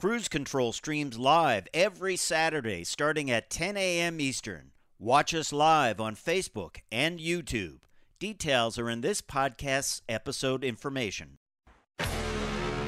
Cruise Control streams live every Saturday starting at 10 a.m. Eastern. Watch us live on Facebook and YouTube. Details are in this podcast's episode information.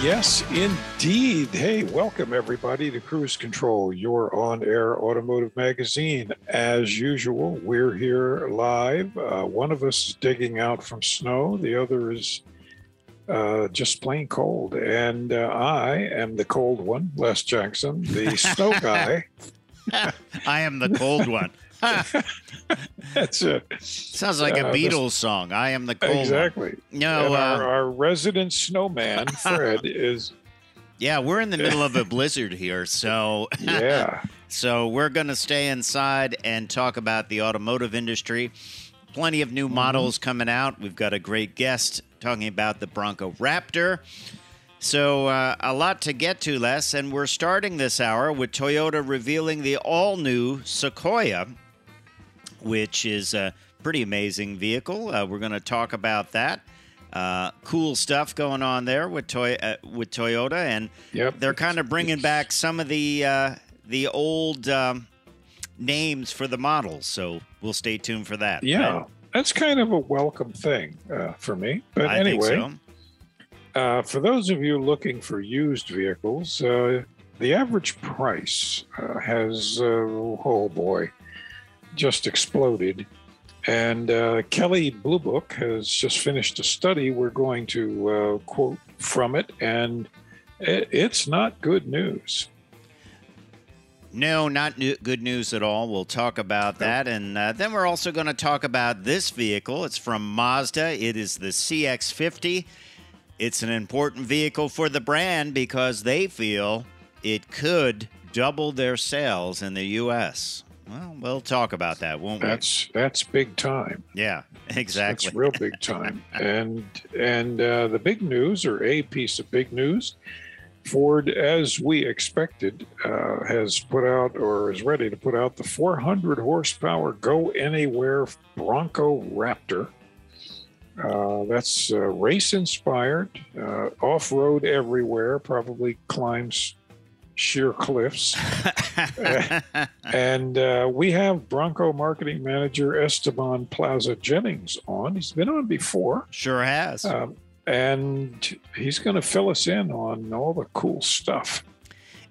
Yes, indeed. Hey, welcome everybody to Cruise Control, your on air automotive magazine. As usual, we're here live. Uh, one of us is digging out from snow, the other is uh, just plain cold. And uh, I am the cold one, Les Jackson, the snow guy. I am the cold one. That's it. Sounds like a Uh, this- Beatles song. I am the cold. Exactly. No, uh, our, our resident snowman, Fred, is, yeah, we're in the middle of a blizzard here, so yeah. So we're going to stay inside and talk about the automotive industry. Plenty of new models coming out. We've got a great guest talking about the Bronco Raptor. So uh, a lot to get to, Les, and we're starting this hour with Toyota revealing the all-new Sequoia, which is a pretty amazing vehicle. Uh, we're going to talk about that. Uh, cool stuff going on there with Toy uh, with Toyota, and Yep. they're kind of bringing back some of the uh, the old um, names for the models. So we'll stay tuned for that. Yeah, that's kind of a welcome thing uh, for me. But I anyway, so. uh, for those of you looking for used vehicles, uh, the average price uh, has, uh, oh boy, just exploded. And uh, Kelley Blue Book has just finished a study. We're going to uh, quote from it, and it, it's not good news. No, not new, good news at all. We'll talk about that. And uh, then we're also going to talk about this vehicle. It's from Mazda. It is the CX50. It's an important vehicle for the brand because they feel it could double their sales in the U.S. Well, we'll talk about that, won't we? That's that's big time. yeah, exactly. That's real big time. and and uh, the big news, or a piece of big news, Ford, as we expected, uh, has put out or is ready to put out the 400 horsepower Go Anywhere Bronco Raptor. Uh, that's uh, race inspired, uh, off road everywhere, probably climbs sheer cliffs. And uh, we have Bronco marketing manager Esteban Plaza Jennings on. He's been on before, sure has. um, and he's going to fill us in on all the cool stuff.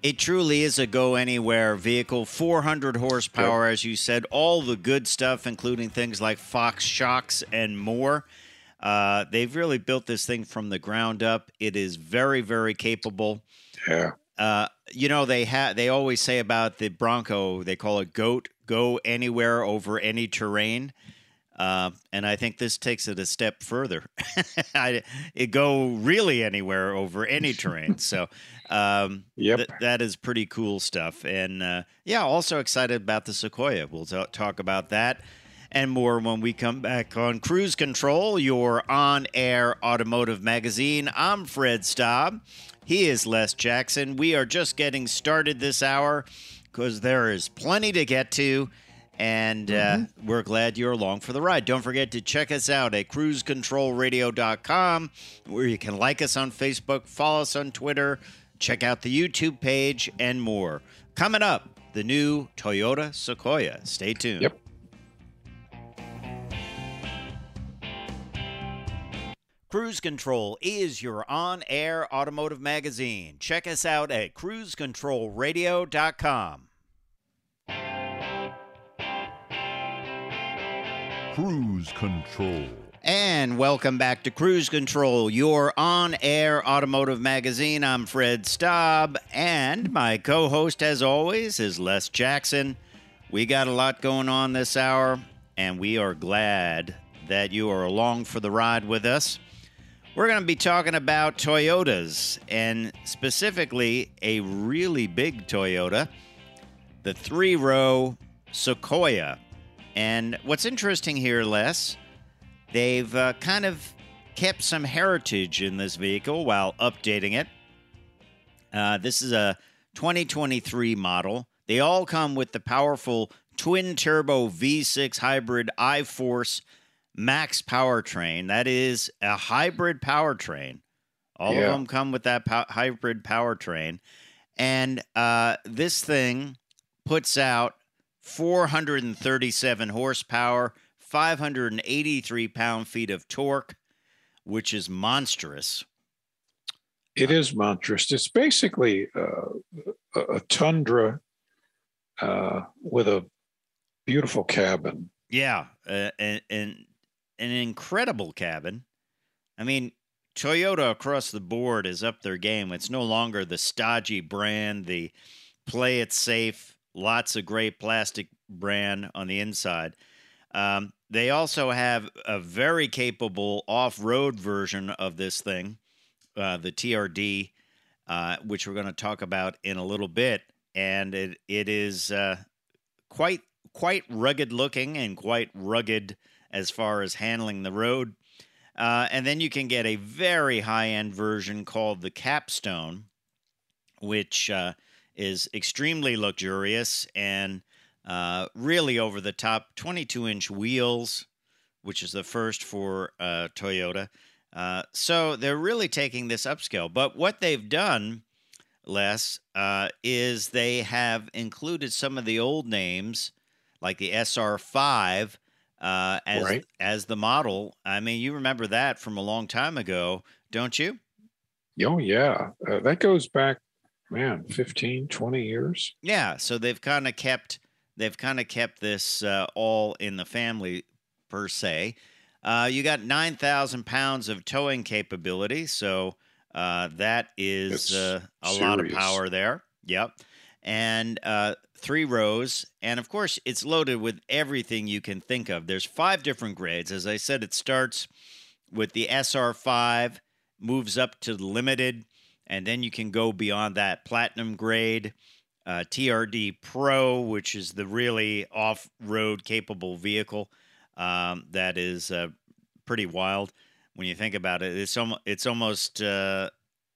It truly is a go anywhere vehicle, 400 horsepower, as you said, all the good stuff, including things like Fox shocks and more. Uh, they've really built this thing from the ground up. It is very, very capable. Yeah, Uh, you know, they have they always say about the Bronco, they call it GOAT, go anywhere over any terrain. Uh, and I think this takes it a step further. I, it go really anywhere over any terrain. So, um, Yep. th- that is pretty cool stuff. And uh, yeah, also excited about the Sequoia. We'll t- talk about that and more when we come back on Cruise Control, your on air automotive magazine. I'm Fred Staub. He is Les Jackson. We are just getting started this hour because there is plenty to get to. And uh, we're glad you're along for the ride. Don't forget to check us out at cruisecontrolradio.com, where you can like us on Facebook, follow us on Twitter, check out the YouTube page, and more. Coming up, the new Toyota Sequoia. Stay tuned. Yep. Cruise Control is your on air automotive magazine. Check us out at cruisecontrolradio.com. Cruise Control. And welcome back to Cruise Control, your on air automotive magazine. I'm Fred Staub, and my co host, as always, is Les Jackson. We got a lot going on this hour, and we are glad that you are along for the ride with us. We're going to be talking about Toyotas, and specifically a really big Toyota, the three row Sequoia. And what's interesting here, Les, they've uh, kind of kept some heritage in this vehicle while updating it. Uh, this is a 2023 model. They all come with the powerful twin turbo V6 hybrid iForce Max powertrain. That is a hybrid powertrain. All Yeah. of them come with that pow- hybrid powertrain. And uh, this thing puts out 437 horsepower, 583 pound feet of torque, which is monstrous. It is monstrous. It's basically uh, a, a tundra uh, with a beautiful cabin. Yeah, uh, and, and an incredible cabin. I mean, Toyota across the board is up their game. It's no longer the stodgy brand, the play it safe, lots of great plastic brand on the inside. Um, they also have a very capable off road version of this thing, uh, the TRD, uh, which we're going to talk about in a little bit. And it, it is uh, quite quite rugged looking and quite rugged as far as handling the road. Uh, and then you can get a very high end version called the Capstone, which uh, is extremely luxurious and uh, really over the top 22 inch wheels, which is the first for uh, Toyota. Uh, so they're really taking this upscale. But what they've done, Les, uh, is they have included some of the old names, like the SR5, uh, as Right. as the model. I mean, you remember that from a long time ago, don't you? Oh, yeah. Uh, that goes back, man, 15, 20 years. Yeah, so they've kind of kept they've kind of kept this uh, all in the family per se. Uh, you got nine thousand pounds of towing capability, so uh, that is uh, a lot of power there. Yep, and uh, three rows, and of course it's loaded with everything you can think of. There's five different grades. As I said, it starts with the SR5, moves up to the limited, and then you can go beyond that platinum grade uh, TRD Pro, which is the really off road capable vehicle um, that is uh, pretty wild when you think about it. It's, almo- it's almost, uh,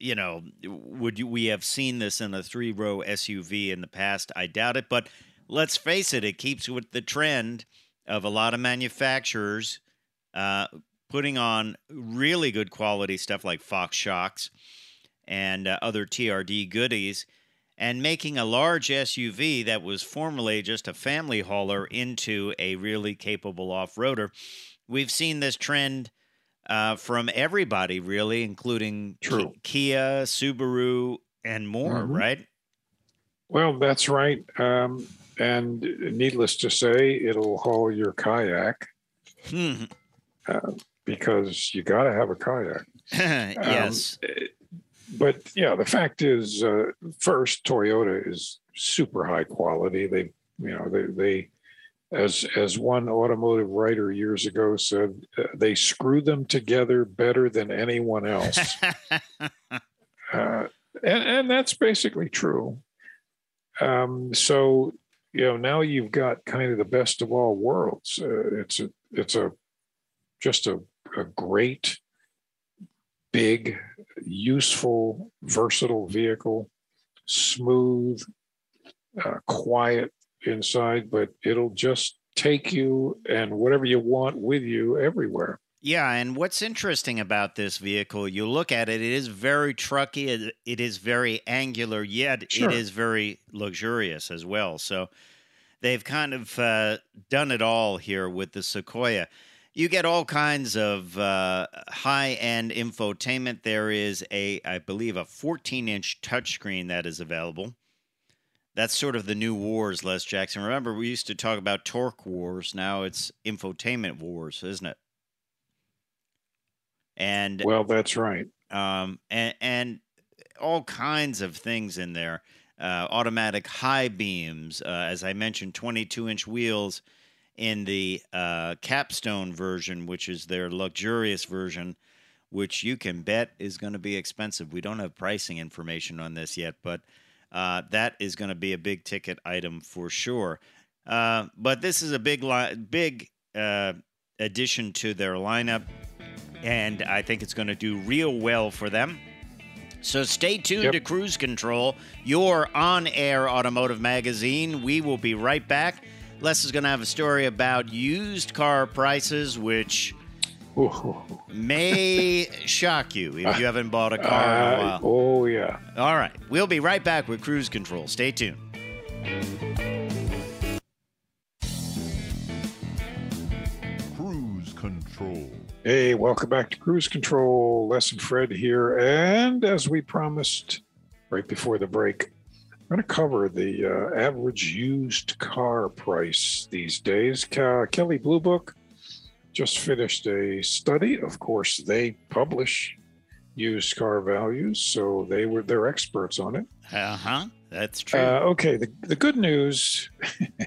you know, would you, we have seen this in a three row SUV in the past? I doubt it, but let's face it, it keeps with the trend of a lot of manufacturers uh, putting on really good quality stuff like Fox Shocks and uh, other TRD goodies and making a large SUV that was formerly just a family hauler into a really capable off roader. We've seen this trend uh, from everybody, really, including True. Kia, Subaru, and more, Mhm. right? Well, that's right. Um, and needless to say, it'll haul your kayak Hmm. because you got to have a kayak. yes. But yeah, the fact is, uh, first, Toyota is super high quality. They, you know, they, they, as as one automotive writer years ago said, uh, they screw them together better than anyone else. uh, and and that's basically true. Um, so you know now you've got kind of the best of all worlds. Uh, it's a it's a just a, a great, big, useful, versatile vehicle, smooth, uh, quiet inside, but it'll just take you and whatever you want with you everywhere. Yeah, and what's interesting about this vehicle, you look at it, it is very trucky, it, it is very angular, yet Sure. it is very luxurious as well. So they've kind of uh, done it all here with the Sequoia. You get all kinds of uh, high end infotainment. There is a, I believe, a 14 inch touchscreen that is available. That's sort of the new wars, Les Jackson. Remember, we used to talk about torque wars. Now it's infotainment wars, isn't it? And Well, that's right. um, and, and all kinds of things in there. Uh, automatic high beams, uh, as I mentioned, 22 inch wheels in the uh, capstone version, which is their luxurious version, which you can bet is going to be expensive. We don't have pricing information on this yet, but uh, that is going to be a big ticket item for sure. Uh, but this is a big li- big uh, addition to their lineup, and I think it's going to do real well for them. So stay tuned Yep. to Cruise Control, your on-air automotive magazine. We will be right back. Les is going to have a story about used car prices, which. May shock you if you haven't bought a car in a Uh, while. oh yeah. All right, we'll be right back with Cruise Control. Stay tuned. Cruise control. Hey, welcome back to Cruise Control. Les and Fred here, and as we promised right before the break, I'm going to cover the uh, average used car price these days. Ke- Kelley Blue Book just finished a study. Of course, they publish used car values, so they were they're experts on it. Uh huh. That's true. Uh, okay, the, the good news,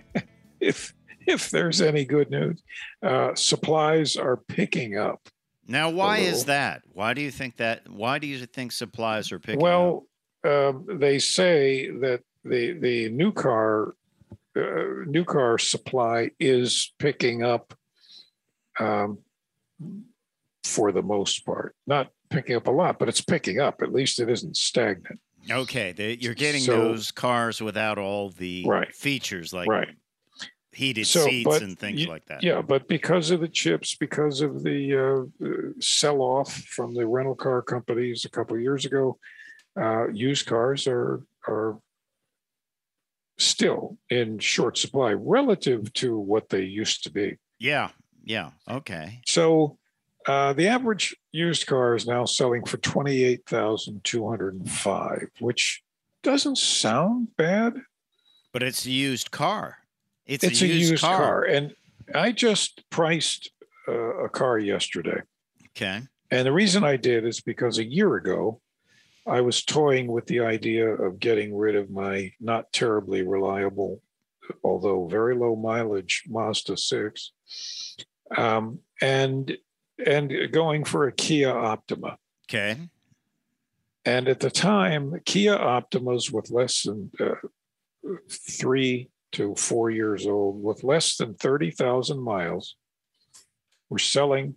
if if there's any good news, uh, supplies are picking up. now, why is that? Why do you think that? Why do you think supplies are picking up? well, um, they say that the the new car uh, new car supply is picking up um, for the most part. Not picking up a lot, but it's picking up. At least it isn't stagnant. Okay, the, you're getting So- those cars without all the Right. features like right. heated So, seats and things you- like that. Yeah, but because of the chips, because of the uh, uh, sell off from the rental car companies a couple of years ago, uh, used cars are are still in short supply relative to what they used to be. Yeah. Yeah. Okay. So uh, the average used car is now selling for twenty eight thousand two hundred and five, which doesn't sound bad. But it's a used car. It's, It's a used, car. and I just priced uh, a car yesterday. Okay. And the reason I did is because a year ago, I was toying with the idea of getting rid of my not terribly reliable, although very low mileage Mazda 6, um, and and going for a Kia Optima. Okay. And at the time, Kia Optimas with less than uh, three to four years old, with less than 30,000 miles, were selling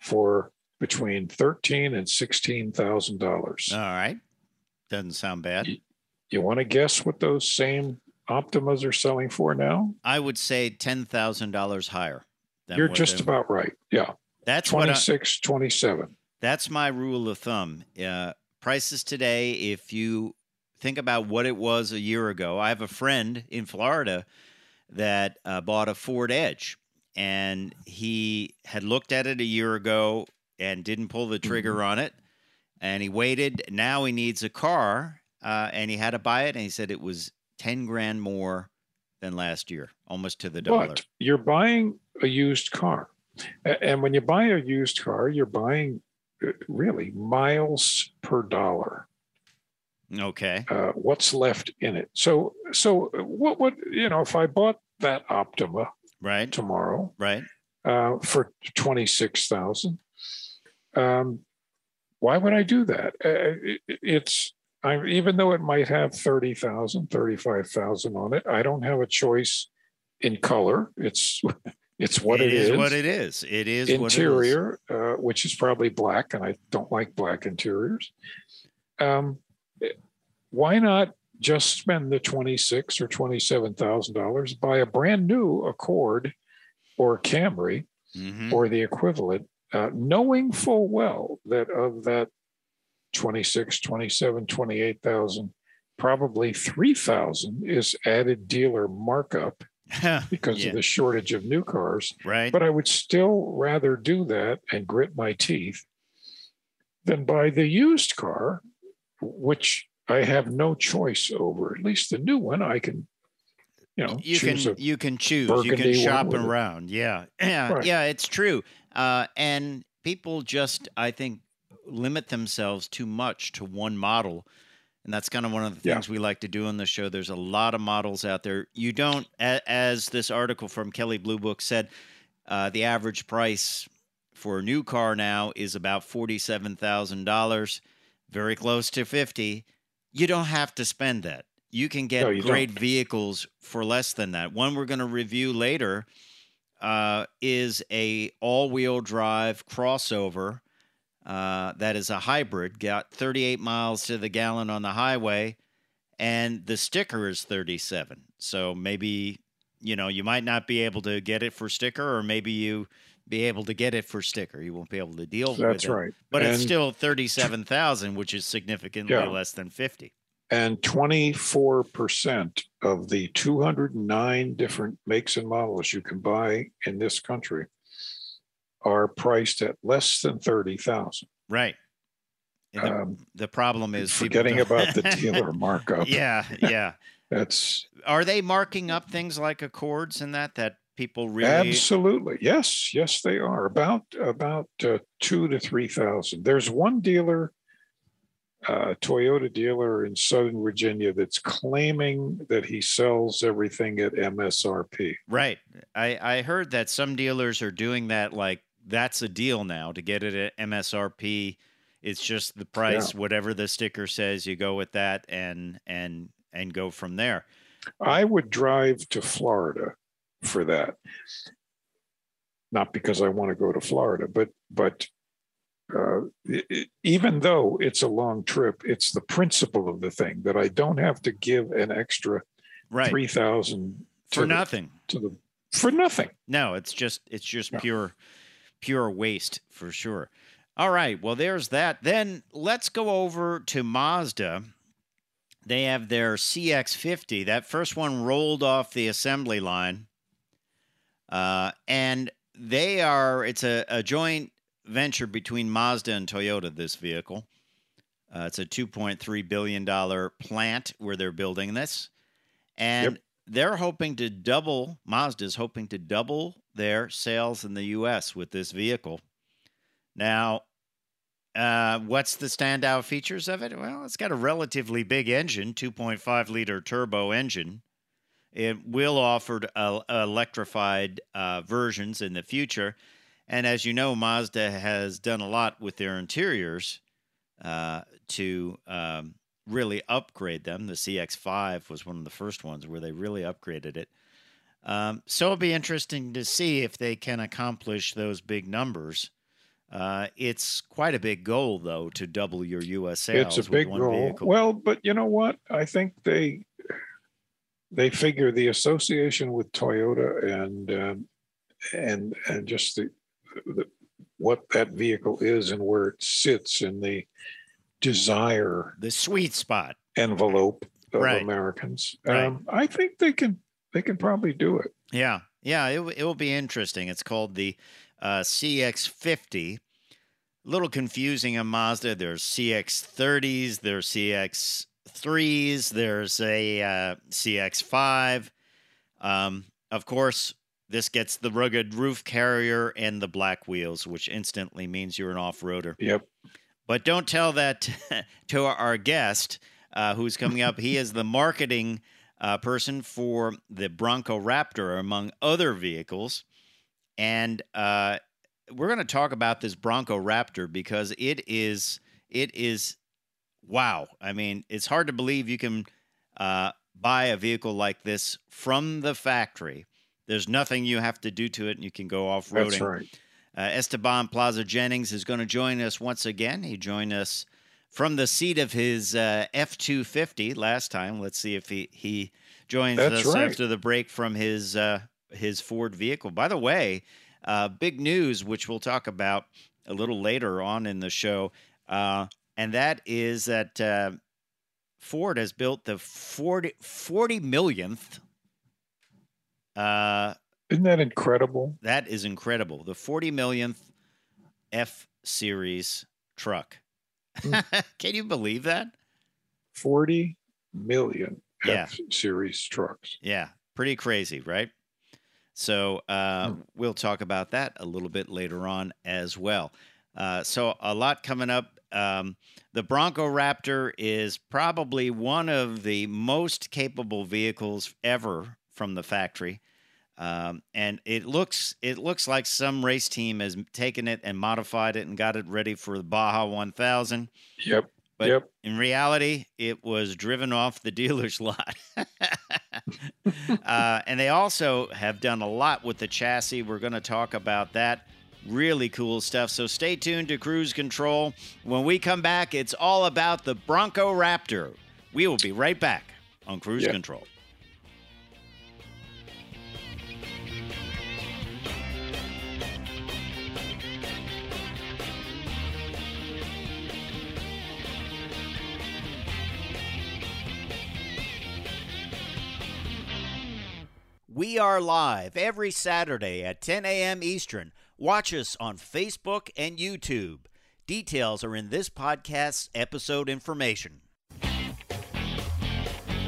for between thirteen and sixteen thousand dollars. All right. Doesn't sound bad. You want to guess what those same Optimas are selling for now? I would say ten thousand dollars higher. You're just about right. Yeah, That's what. I, 26, 27. that's my rule of thumb. Uh, prices today, if you think about what it was a year ago, I have a friend in Florida that uh, bought a Ford Edge, and he had looked at it a year ago and didn't pull the trigger on it, and he waited. Now he needs a car, uh, and he had to buy it, and he said it was ten grand more than last year, almost to the dollar. But you're buying a used car. And when you buy a used car, you're buying uh, really miles per dollar. Okay. Uh, what's left in it? So, so what would you know? If I bought that Optima Right. tomorrow Right. uh, for twenty six thousand, um, why would I do that? Uh, it, it's I, even though it might have 30,000, 35,000 on it, I don't have a choice in color. It's it's what it is, is. what it is. It is what it is. interior, uh, which is probably black, and I don't like black interiors. Um, why not just spend the twenty six or twenty seven thousand dollars buy a brand new Accord or Camry Mhm. or the equivalent, uh, knowing full well that of that 26, 27, 28,000, probably 3,000 is added dealer markup because Yeah. of the shortage of new cars. right. But I would still rather do that and grit my teeth than buy the used car, which I have no choice over. At least the new one, I can, you know, you can choose you can choose. You can shop around. Yeah. Yeah. Right. Yeah, it's true. Uh, and people just I think limit themselves too much to one model. And that's kind of one of the Yeah. things we like to do on the show. There's a lot of models out there. You don't, as this article from Kelley Blue Book said, uh, the average price for a new car now is about forty-seven thousand dollars, very close to fifty. You don't have to spend that. you can get No, you great vehicles for less than that. One we're going to review later uh, is a all-wheel drive crossover uh, that is a hybrid. Got 38 miles to the gallon on the highway, and the sticker is 37. So maybe you know you might not be able to get it for sticker, or maybe you be able to get it for sticker. You won't be able to deal That's with it. right. But it's still 37,000, which is significantly Yeah. less than 50. and 24% of the 209 different makes and models you can buy in this country are priced at less than 30,000. Right. The, Um, the problem is Forgetting about the dealer markup. yeah, yeah. That's Are they marking up things like Accords and that that people really absolutely yes, yes, they are about about uh, two to three thousand. There's one dealer, uh, Toyota dealer in Southern Virginia, that's claiming that he sells everything at MSRP. Right. I I heard that some dealers are doing that like that's a deal now to get it at MSRP. It's just the price whatever the sticker says you go with that and and and go from there. I would drive to Florida for that. Not because I want to go to Florida, but but uh, i- i- even though it's a long trip, it's the principle of the thing that I don't have to give an extra Right. three thousand For nothing. to the for nothing. No, it's just it's just No. pure pure waste for sure. All right, well there's that. Then let's go over to Mazda. They have their CX50. That first one rolled off the assembly line. Uh, and they are it's a, a joint venture between Mazda and Toyota this vehicle. Uh, it's a 2.3 billion dollar plant where they're building this. And Yep. they're hoping to double Mazda's hoping to double their sales in the US with this vehicle. Now, uh, what's the standout features of it? Well, it's got a relatively big engine, 2.5 liter turbo engine. It will offer uh, electrified uh, versions in the future. And as you know, Mazda has done a lot with their interiors uh, to um, really upgrade them. The CX5 was one of the first ones where they really upgraded it. Um, so it'll be interesting to see if they can accomplish those big numbers. Uh, it's quite a big goal, though, to double your U.S. sales. it's a big goal. vehicle. Well, but you know what? I think they they figure the association with Toyota and um, and and just the, the what that vehicle is and where it sits in the desire the sweet spot. envelope of Right. Americans. Right. Um, I think they can they can probably do it. Yeah, yeah, it, it will be interesting. It's called the uh, CX50. A little confusing on Mazda. There's CX30s, there's CX3s, there's a uh, CX5. Um, of course, this gets the rugged roof carrier and the black wheels, which instantly means you're an off-roader. Yep. But don't tell that to our guest uh, who's coming up. he is the marketing uh, person for the Bronco Raptor, among other vehicles. And uh, we're going to talk about this Bronco Raptor because it is it is wow. I mean, it's hard to believe you can uh, buy a vehicle like this from the factory. There's nothing you have to do to it, and you can go off roading. That's right. Uh, Esteban Plaza Jennings is going to join us once again. He joined us from the seat of his uh, F two fifty last time. Let's see if he he joins That's us right. after the break from his uh, his Ford vehicle. By the way, uh, big news, which we'll talk about a little later on in the show, uh, and that is that uh, Ford has built the 40, 40 millionth. Uh, Isn't that incredible? that is incredible. The 40 millionth F Series truck. Can you believe that? 40 million Yeah. F series trucks. Yeah, pretty crazy, right? So uh, Hmm. we'll talk about that a little bit later on as well. Uh, so a lot coming up. Um, the Bronco Raptor is probably one of the most capable vehicles ever from the factory. Um, and it looks it looks like some race team has taken it and modified it and got it ready for the Baja 1000. Yep. But Yep. in reality, it was driven off the dealer's lot. uh, and they also have done a lot with the chassis. We're going to talk about that. Really cool stuff. So stay tuned to Cruise Control. When we come back, it's all about the Bronco Raptor. We will be right back on Cruise Yeah. Control. We are live every Saturday at 10 a.m. Eastern. Watch us on Facebook and YouTube. Details are in this podcast's episode information.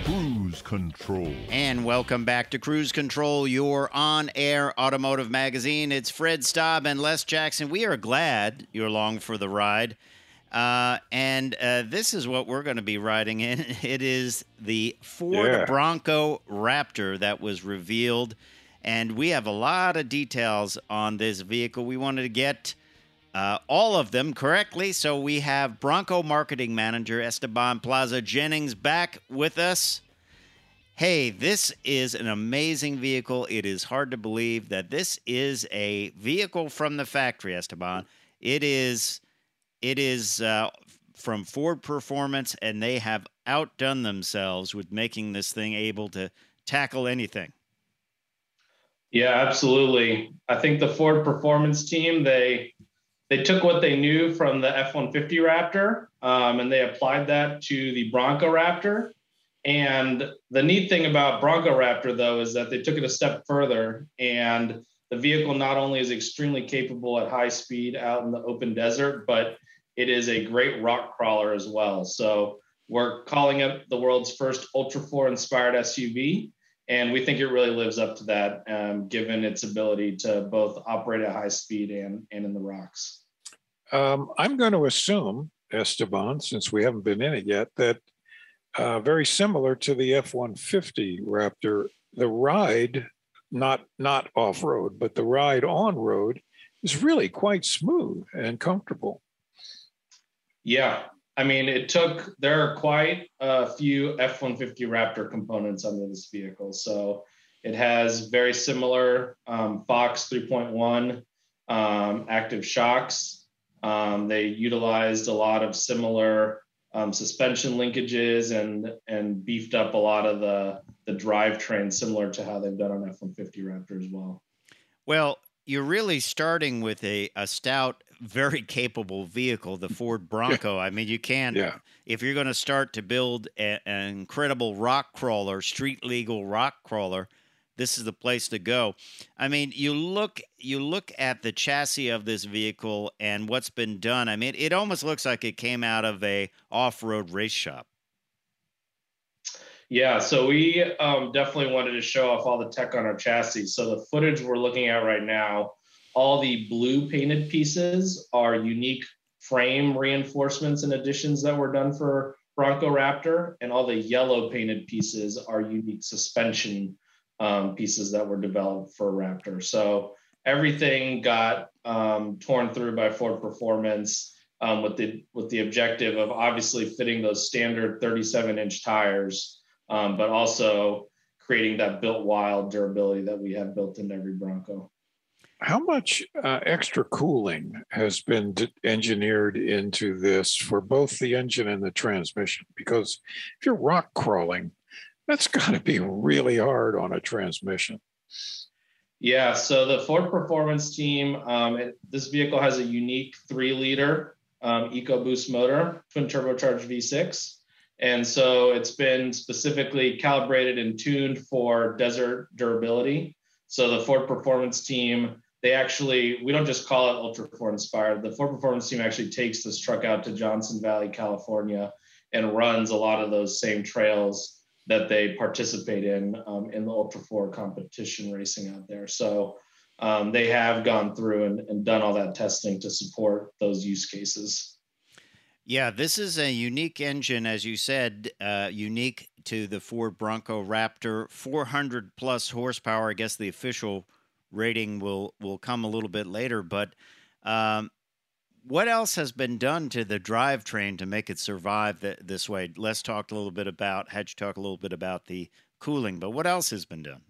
Cruise Control. And welcome back to Cruise Control, your on air automotive magazine. It's Fred Staub and Les Jackson. We are glad you're along for the ride. Uh, and uh, this is what we're going to be riding in. It is the Ford Yeah. Bronco Raptor that was revealed. And we have a lot of details on this vehicle. We wanted to get uh, all of them correctly. So we have Bronco Marketing Manager Esteban Plaza Jennings back with us. Hey, this is an amazing vehicle. It is hard to believe that this is a vehicle from the factory, Esteban. It is, it is uh, from Ford Performance, and they have outdone themselves with making this thing able to tackle anything. Yeah, absolutely. I think the Ford Performance team they they took what they knew from the F-150 Raptor um, and they applied that to the Bronco Raptor. And the neat thing about Bronco Raptor though is that they took it a step further and the vehicle not only is extremely capable at high speed out in the open desert, but it is a great rock crawler as well. So we're calling it the world's first Ultra 4 inspired SUV and we think it really lives up to that um, given its ability to both operate at high speed and, and in the rocks Um, I'm going to assume, Esteban, since we haven't been in it yet, that uh, very similar to the F-150 Raptor, the ride, not not off-road, but the ride on road is really quite smooth and comfortable. Yeah. I mean it took there are quite a few f-150 raptor components under this vehicle. So it has very similar um, fox 3.1 um, active shocks. Um, they utilized a lot of similar um, suspension linkages and and beefed up a lot of the the drivetrain similar to how they've done on F-150 Raptor as well. Well, you're really starting with a, a stout, very capable vehicle, the Ford Bronco. I mean, you can't, Yeah. if you're going to start to build a, an incredible rock crawler, street legal rock crawler, this is the place to go. I mean, you look you look at the chassis of this vehicle and what's been done. I mean, it almost looks like it came out of a off-road race shop. Yeah, so we um, definitely wanted to show off all the tech on our chassis. So the footage we're looking at right now, all the blue painted pieces are unique frame reinforcements and additions that were done for Bronco Raptor, and all the yellow painted pieces are unique suspension um, pieces that were developed for Raptor. So everything got um, torn through by Ford Performance um, with the with the objective of obviously fitting those standard 37 inch tires um, but also creating that built wild durability that we have built into every Bronco. How much uh, extra cooling has been d- engineered into this for both the engine and the transmission? Because if you're rock crawling, that's got to be really hard on a transmission. Yeah, so the Ford Performance team, um, it, this vehicle has a unique three liter um, EcoBoost motor, twin turbocharged V6. And so it's been specifically calibrated and tuned for desert durability. So the Ford Performance team, they actually, we don't just call it Ultra 4 inspired. The Ford Performance team actually takes this truck out to Johnson Valley, California, and runs a lot of those same trails that they participate in um, in the Ultra 4 competition racing out there. So um, they have gone through and, and done all that testing to support those use cases. Yeah, this is a unique engine, as you said, uh, unique to the Ford Bronco Raptor, 400 plus horsepower. I guess the official rating will will come a little bit later, but um, what else has been done to the drivetrain to make it survive th- this way? Les talked a little bit about, had you talk a little bit about the cooling, but what else has been done?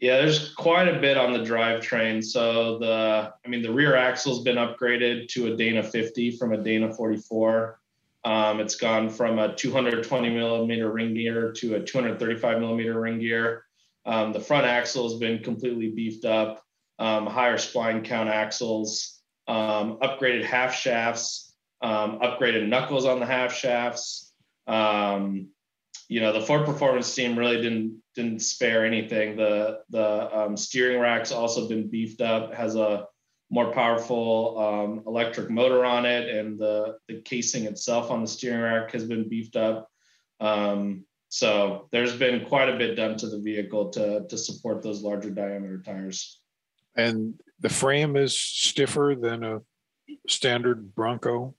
Yeah, there's quite a bit on the drivetrain. So the, I mean, the rear axle's been upgraded to a Dana 50 from a Dana 44. Um, it's gone from a 220 millimeter ring gear to a 235 millimeter ring gear. Um, the front axle has been completely beefed up, um, higher spline count axles, um, upgraded half shafts, um, upgraded knuckles on the half shafts. Um, you know, the Ford Performance team really didn't didn't spare anything. The the steering rack's also been beefed up, has a more powerful um, electric motor on it, and the, the casing itself on the steering rack has been beefed up. Um, so there's been quite a bit done to the vehicle to, to support those larger diameter tires. And the frame is stiffer than a standard Bronco.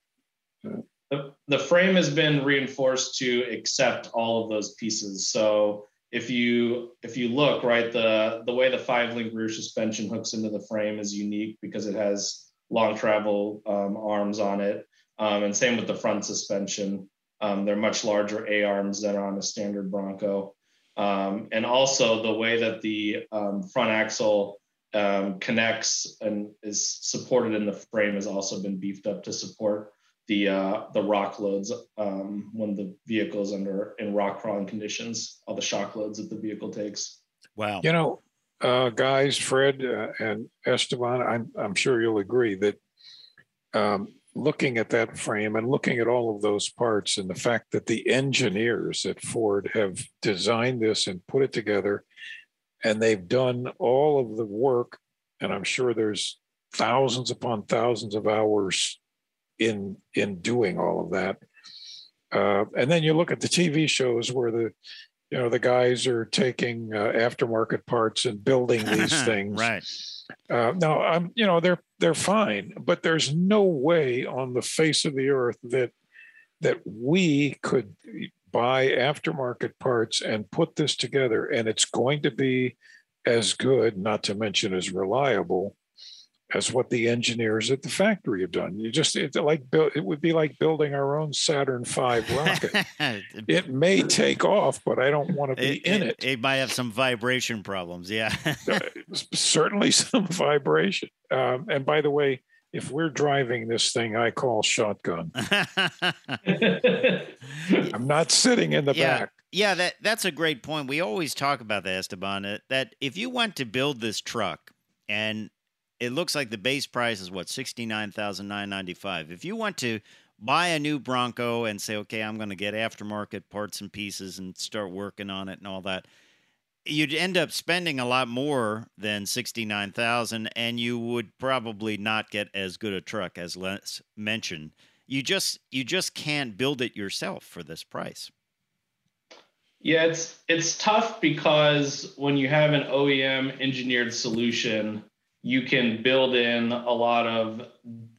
The, the frame has been reinforced to accept all of those pieces. So if you if you look right the the way the five link rear suspension hooks into the frame is unique because it has long travel um, arms on it um, and same with the front suspension um, they're much larger a arms than on a standard bronco um, and also the way that the um, front axle um, connects and is supported in the frame has also been beefed up to support the uh, the rock loads um, when the vehicle is under in rock crawling conditions, all the shock loads that the vehicle takes. Wow. You know, uh, guys, Fred uh, and Esteban, I'm I'm sure you'll agree that um, looking at that frame and looking at all of those parts and the fact that the engineers at Ford have designed this and put it together, and they've done all of the work, and I'm sure there's thousands upon thousands of hours in in doing all of that. Uh, and then you look at the TV shows where the you know the guys are taking uh, aftermarket parts and building these things. right. Uh, now I'm you know they're they're fine, but there's no way on the face of the earth that that we could buy aftermarket parts and put this together and it's going to be as good, not to mention as reliable as what the engineers at the factory have done. You just it's like it would be like building our own Saturn V rocket. it may take off, but I don't want to be it, in it, it. it. might have some vibration problems. Yeah, uh, certainly some vibration. Um, and by the way, if we're driving this thing, I call shotgun. I'm not sitting in the yeah. back. Yeah, that that's a great point. We always talk about that, Esteban. That if you want to build this truck and it looks like the base price is what sixty nine thousand nine ninety five. If you want to buy a new Bronco and say, okay, I'm going to get aftermarket parts and pieces and start working on it and all that, you'd end up spending a lot more than sixty nine thousand, and you would probably not get as good a truck as Les mentioned. You just you just can't build it yourself for this price. Yeah, it's it's tough because when you have an OEM engineered solution you can build in a lot of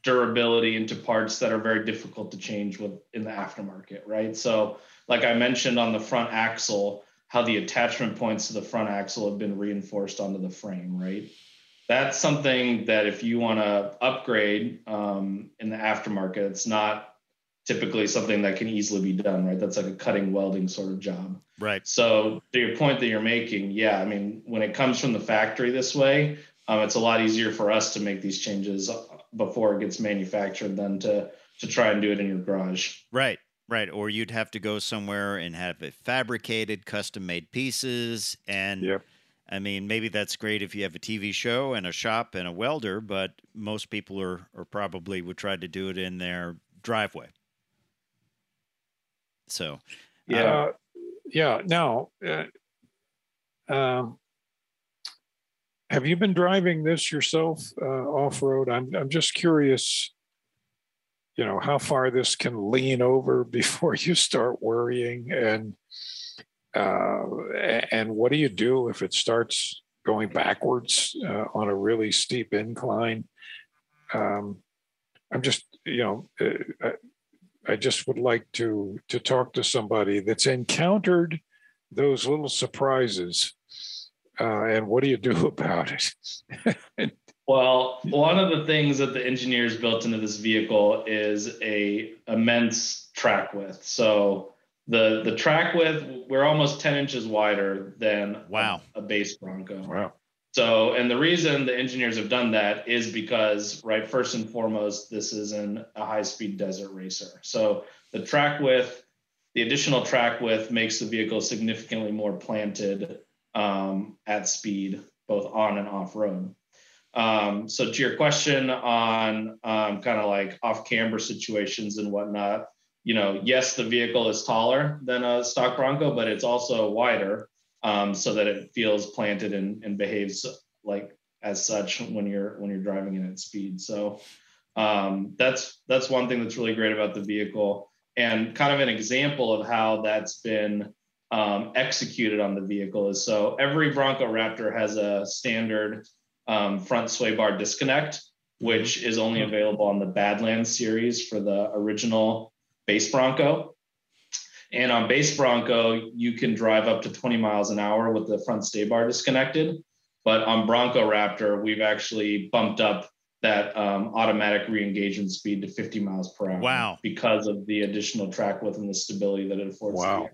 durability into parts that are very difficult to change with in the aftermarket, right? So, like I mentioned on the front axle, how the attachment points to the front axle have been reinforced onto the frame, right? That's something that if you want to upgrade um, in the aftermarket, it's not typically something that can easily be done, right? That's like a cutting welding sort of job. Right. So to your point that you're making, yeah, I mean, when it comes from the factory this way, um, it's a lot easier for us to make these changes before it gets manufactured than to to try and do it in your garage. Right, right. Or you'd have to go somewhere and have it fabricated, custom made pieces. And yep. I mean, maybe that's great if you have a TV show and a shop and a welder, but most people are, or probably would try to do it in their driveway. So, yeah, uh, yeah. Now, uh, um, have you been driving this yourself uh, off road? I'm I'm just curious. You know how far this can lean over before you start worrying, and uh, and what do you do if it starts going backwards uh, on a really steep incline? Um, I'm just you know uh, I, I just would like to to talk to somebody that's encountered those little surprises uh, and what do you do about it? Well, one of the things that the engineers built into this vehicle is a immense track width. So the the track width we're almost 10 inches wider than Wow. a, a base Bronco. Wow. So, and the reason the engineers have done that is because, right, first and foremost, this is an, a high speed desert racer. So, the track width, the additional track width makes the vehicle significantly more planted um, at speed, both on and off road. Um, so, to your question on um, kind of like off camber situations and whatnot, you know, yes, the vehicle is taller than a stock Bronco, but it's also wider um, so that it feels planted and, and behaves like as such when you're when you're driving it at speed. So um, that's that's one thing that's really great about the vehicle, and kind of an example of how that's been um, executed on the vehicle is so every Bronco Raptor has a standard um, front sway bar disconnect, which is only available on the Badlands series for the original base Bronco. And on base Bronco, you can drive up to 20 miles an hour with the front sway bar disconnected. But on Bronco Raptor, we've actually bumped up that um, automatic re-engagement speed to 50 miles per hour. Wow. Because of the additional track width and the stability that it affords. Wow.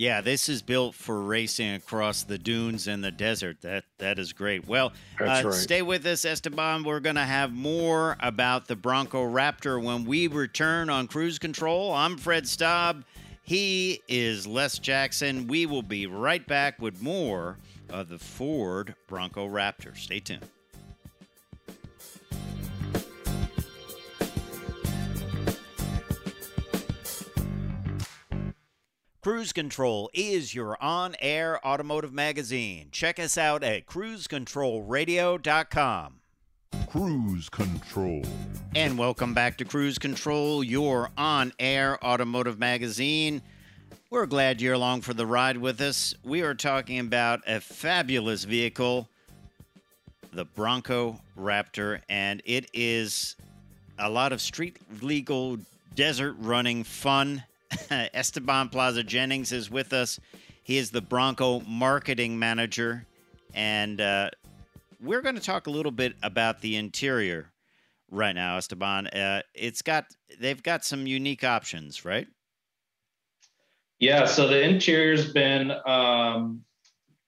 Yeah, this is built for racing across the dunes and the desert. That that is great. Well, uh, right. stay with us, Esteban. We're going to have more about the Bronco Raptor when we return on Cruise Control. I'm Fred Staub. He is Les Jackson. We will be right back with more of the Ford Bronco Raptor. Stay tuned. Cruise Control is your on air automotive magazine. Check us out at cruisecontrolradio.com. Cruise Control. And welcome back to Cruise Control, your on air automotive magazine. We're glad you're along for the ride with us. We are talking about a fabulous vehicle, the Bronco Raptor, and it is a lot of street legal desert running fun. Esteban Plaza Jennings is with us. He is the Bronco marketing manager, and uh, we're going to talk a little bit about the interior right now, Esteban. Uh, it's got they've got some unique options, right? Yeah, so the interior's been um,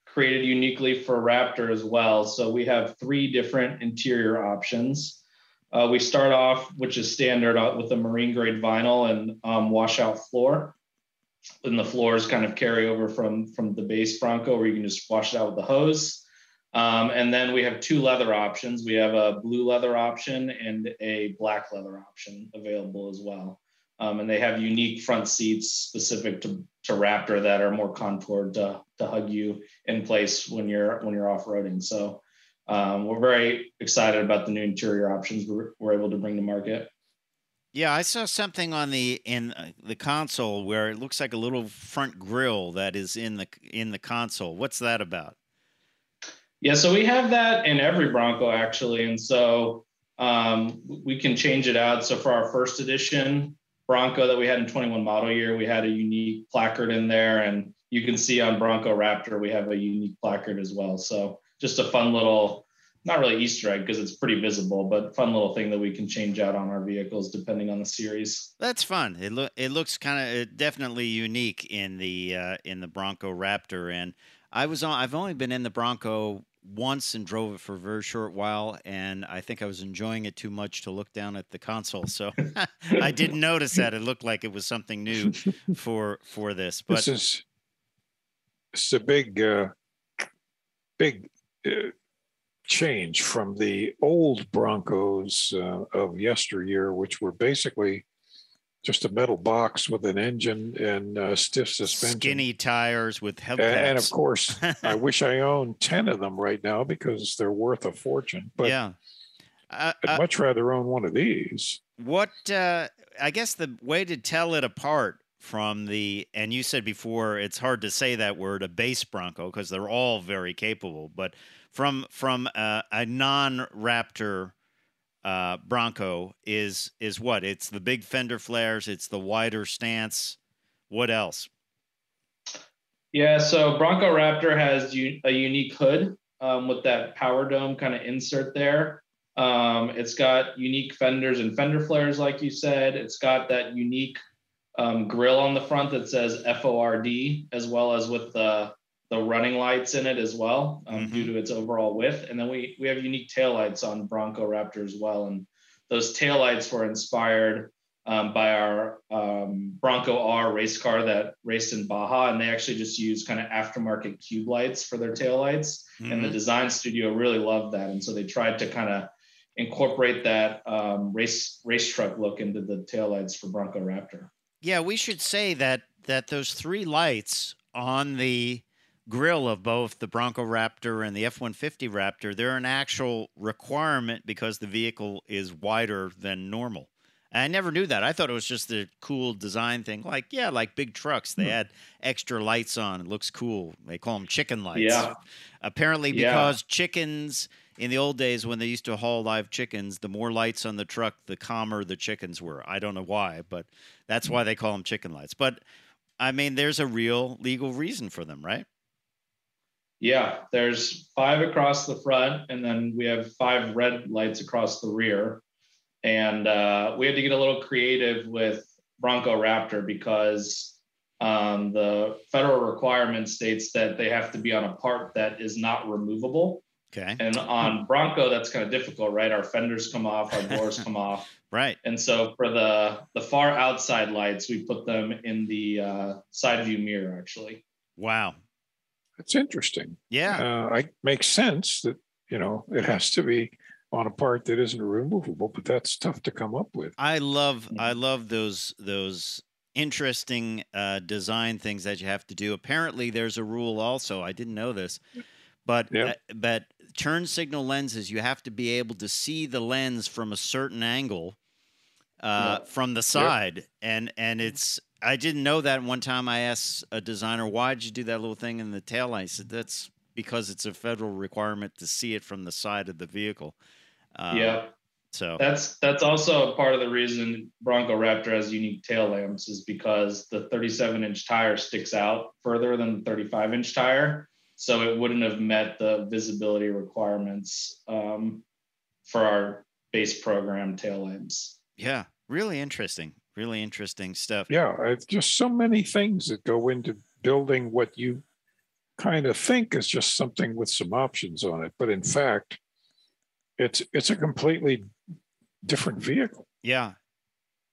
created uniquely for Raptor as well. So we have three different interior options. Uh, we start off, which is standard, uh, with a marine grade vinyl and um, washout floor. And the floors kind of carry over from from the base Bronco, where you can just wash it out with the hose. Um, and then we have two leather options. We have a blue leather option and a black leather option available as well. Um, and they have unique front seats specific to, to Raptor that are more contoured to, to hug you in place when you're when you're off roading. So um, we're very excited about the new interior options we're, we're able to bring to market. Yeah, I saw something on the in uh, the console where it looks like a little front grill that is in the in the console. What's that about? Yeah, so we have that in every Bronco actually, and so um, we can change it out. So for our first edition Bronco that we had in 21 model year, we had a unique placard in there, and you can see on Bronco Raptor we have a unique placard as well. So just a fun little, not really Easter egg because it's pretty visible, but fun little thing that we can change out on our vehicles depending on the series. That's fun. It look it looks kind of definitely unique in the uh, in the Bronco Raptor. And I was on. I've only been in the Bronco once and drove it for a very short while, and I think I was enjoying it too much to look down at the console. So I didn't notice that. It looked like it was something new for for this. But this is it's a big, uh, big change from the old Broncos uh, of yesteryear, which were basically just a metal box with an engine and uh, stiff suspension. skinny tires with A- hubcaps. and of course, I wish I owned 10 of them right now because they're worth a fortune. But yeah. Uh, I'd uh, much rather own one of these. What uh, I guess the way to tell it apart from the and you said before it's hard to say that word a base Bronco because they're all very capable, but from from uh, a non-Raptor uh, Bronco is is what? It's the big fender flares, it's the wider stance. What else? Yeah, so Bronco Raptor has u- a unique hood um, with that power dome kind of insert there. Um, it's got unique fenders and fender flares, like you said. It's got that unique um, grill on the front that says FORD, as well as with the the running lights in it as well, um, Mhm. due to its overall width. And then we we have unique taillights on Bronco Raptor as well, and those taillights were inspired um, by our um, Bronco R race car that raced in Baja, and they actually just use kind of aftermarket cube lights for their taillights. And the Mhm. design studio really loved that, and so they tried to kind of incorporate that um, race race truck look into the taillights for Bronco Raptor. Yeah, we should say that that those three lights on the grill of both the Bronco Raptor and the F-150 Raptor, they're an actual requirement because the vehicle is wider than normal. I never knew that. I thought it was just a cool design thing. Like, yeah, like big trucks, they hmm. had extra lights on. It looks cool. They call them chicken lights. Yeah. Apparently, Yeah. because chickens in the old days when they used to haul live chickens, the more lights on the truck, the calmer the chickens were. I don't know why, but that's why they call them chicken lights. But I mean, there's a real legal reason for them, right? Yeah, there's five across the front, and then we have five red lights across the rear. And uh, we had to get a little creative with Bronco Raptor because um, the federal requirement states that they have to be on a part that is not removable. Okay. And on Bronco, that's kind of difficult, right? Our fenders come off, our doors come off. Right. And so for the the far outside lights, we put them in the uh, side view mirror, actually. Wow. That's interesting. Yeah. Uh, I makes sense that you know it has to be on a part that isn't removable, but that's tough to come up with. I love Mm-hmm. I love those those interesting uh, design things that you have to do. Apparently, there's a rule also. I didn't know this, but Yeah. uh, but turn signal lenses you have to be able to see the lens from a certain angle uh, Yeah. from the side, and and it's. I didn't know that. One time, I asked a designer, "Why did you do that little thing in the tail light?" I said, "That's because it's a federal requirement to see it from the side of the vehicle." Um, yeah. So That's that's also a part of the reason Bronco Raptor has unique tail lamps is because the 37 inch tire sticks out further than the 35 inch tire, so it wouldn't have met the visibility requirements um, for our base program tail lamps. Yeah, really interesting. Really interesting stuff. Yeah, it's just so many things that go into building what you kind of think is just something with some options on it, but in fact, it's it's a completely different vehicle. Yeah.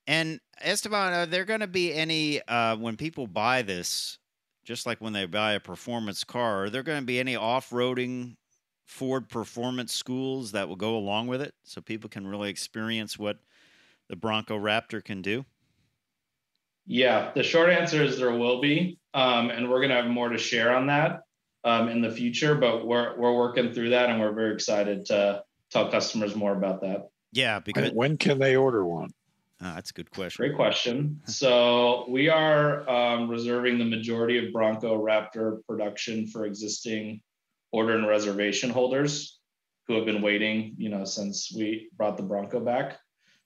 And Esteban, are there going to be any uh, when people buy this, just like when they buy a performance car, are there going to be any off-roading Ford performance schools that will go along with it, so people can really experience what the Bronco Raptor can do? Yeah, the short answer is there will be, um, and we're gonna have more to share on that um, in the future. But we're we're working through that, and we're very excited to tell customers more about that. Yeah, because And when can they order one? Ah, that's a good question. Great question. So we are um, reserving the majority of Bronco Raptor production for existing order and reservation holders who have been waiting, you know, since we brought the Bronco back.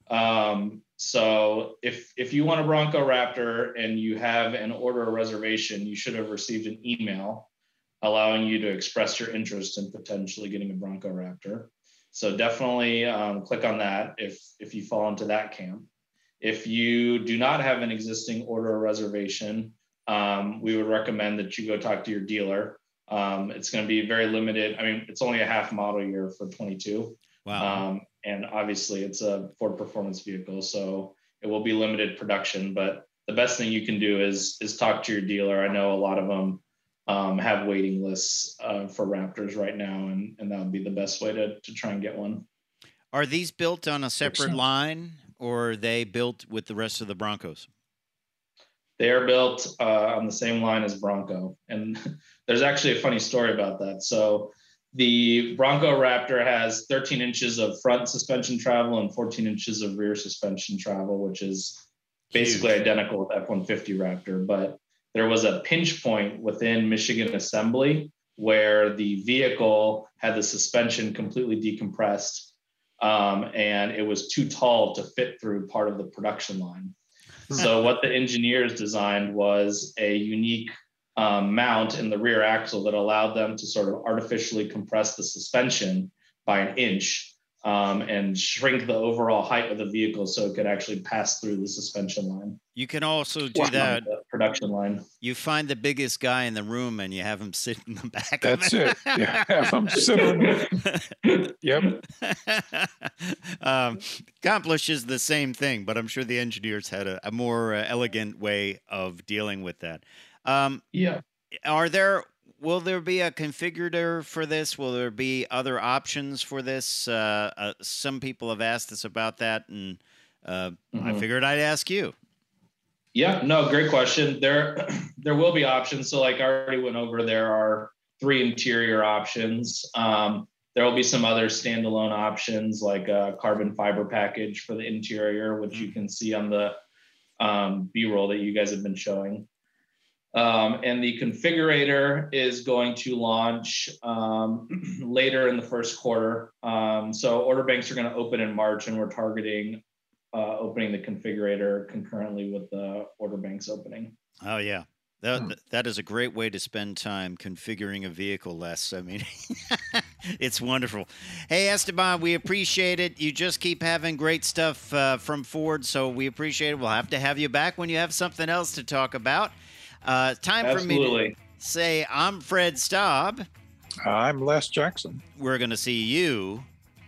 Um, so if if you want a Bronco Raptor and you have an order or reservation, you should have received an email allowing you to express your interest in potentially getting a Bronco Raptor. So definitely um, click on that if if you fall into that camp. If you do not have an existing order or reservation, um, we would recommend that you go talk to your dealer. Um, it's going to be very limited. I mean, it's only a half model year for 22. Wow. Um, and obviously, it's a Ford performance vehicle, so it will be limited production. But the best thing you can do is is talk to your dealer. I know a lot of them um, have waiting lists uh, for Raptors right now, and and that would be the best way to to try and get one. Are these built on a separate line, or are they built with the rest of the Broncos? They are built uh, on the same line as Bronco, and there's actually a funny story about that. So the Bronco Raptor has 13 inches of front suspension travel and 14 inches of rear suspension travel, which is basically Huge. identical with F-150 Raptor. But there was a pinch point within Michigan Assembly where the vehicle had the suspension completely decompressed, um, and it was too tall to fit through part of the production line. So what the engineers designed was a unique um, mount in the rear axle that allowed them to sort of artificially compress the suspension by an inch um, and shrink the overall height of the vehicle so it could actually pass through the suspension line. You can also do Wow. that. the production line. You find the biggest guy in the room and you have him sit in the back. That's of it. Yeah, have 'em sit on Yep. um, accomplishes the same thing, but I'm sure the engineers had a, a more uh, elegant way of dealing with that. Um, Yeah. are there? Will there be a configurator for this? Will there be other options for this? Uh, uh, some people have asked us about that, and uh, I Mhm. figured I'd ask you. Yeah, no, great question. There, there will be options. So, like I already went over, there are three interior options. Um, there will be some other standalone options, like a carbon fiber package for the interior, which you can see on the um, B-roll that you guys have been showing. Um, and the configurator is going to launch um, later in the first quarter. Um, so order banks are going to open in March, and we're targeting uh, opening the configurator concurrently with the order banks opening. Oh yeah. That, Hmm. that is a great way to spend time configuring a vehicle less. I mean, it's wonderful. Hey, Esteban, we appreciate it. You just keep having great stuff uh, from Ford, so we appreciate it. We'll have to have you back when you have something else to talk about. Uh, time for me to say I'm Fred Staub. I'm Les Jackson. We're going to see you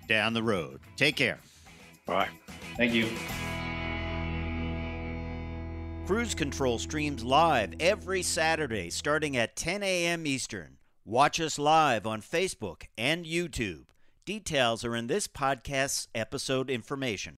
down the road. Take care. Bye. Thank you. Cruise Control streams live every Saturday starting at 10 a.m. Eastern. Watch us live on Facebook and YouTube. Details are in this podcast's episode information.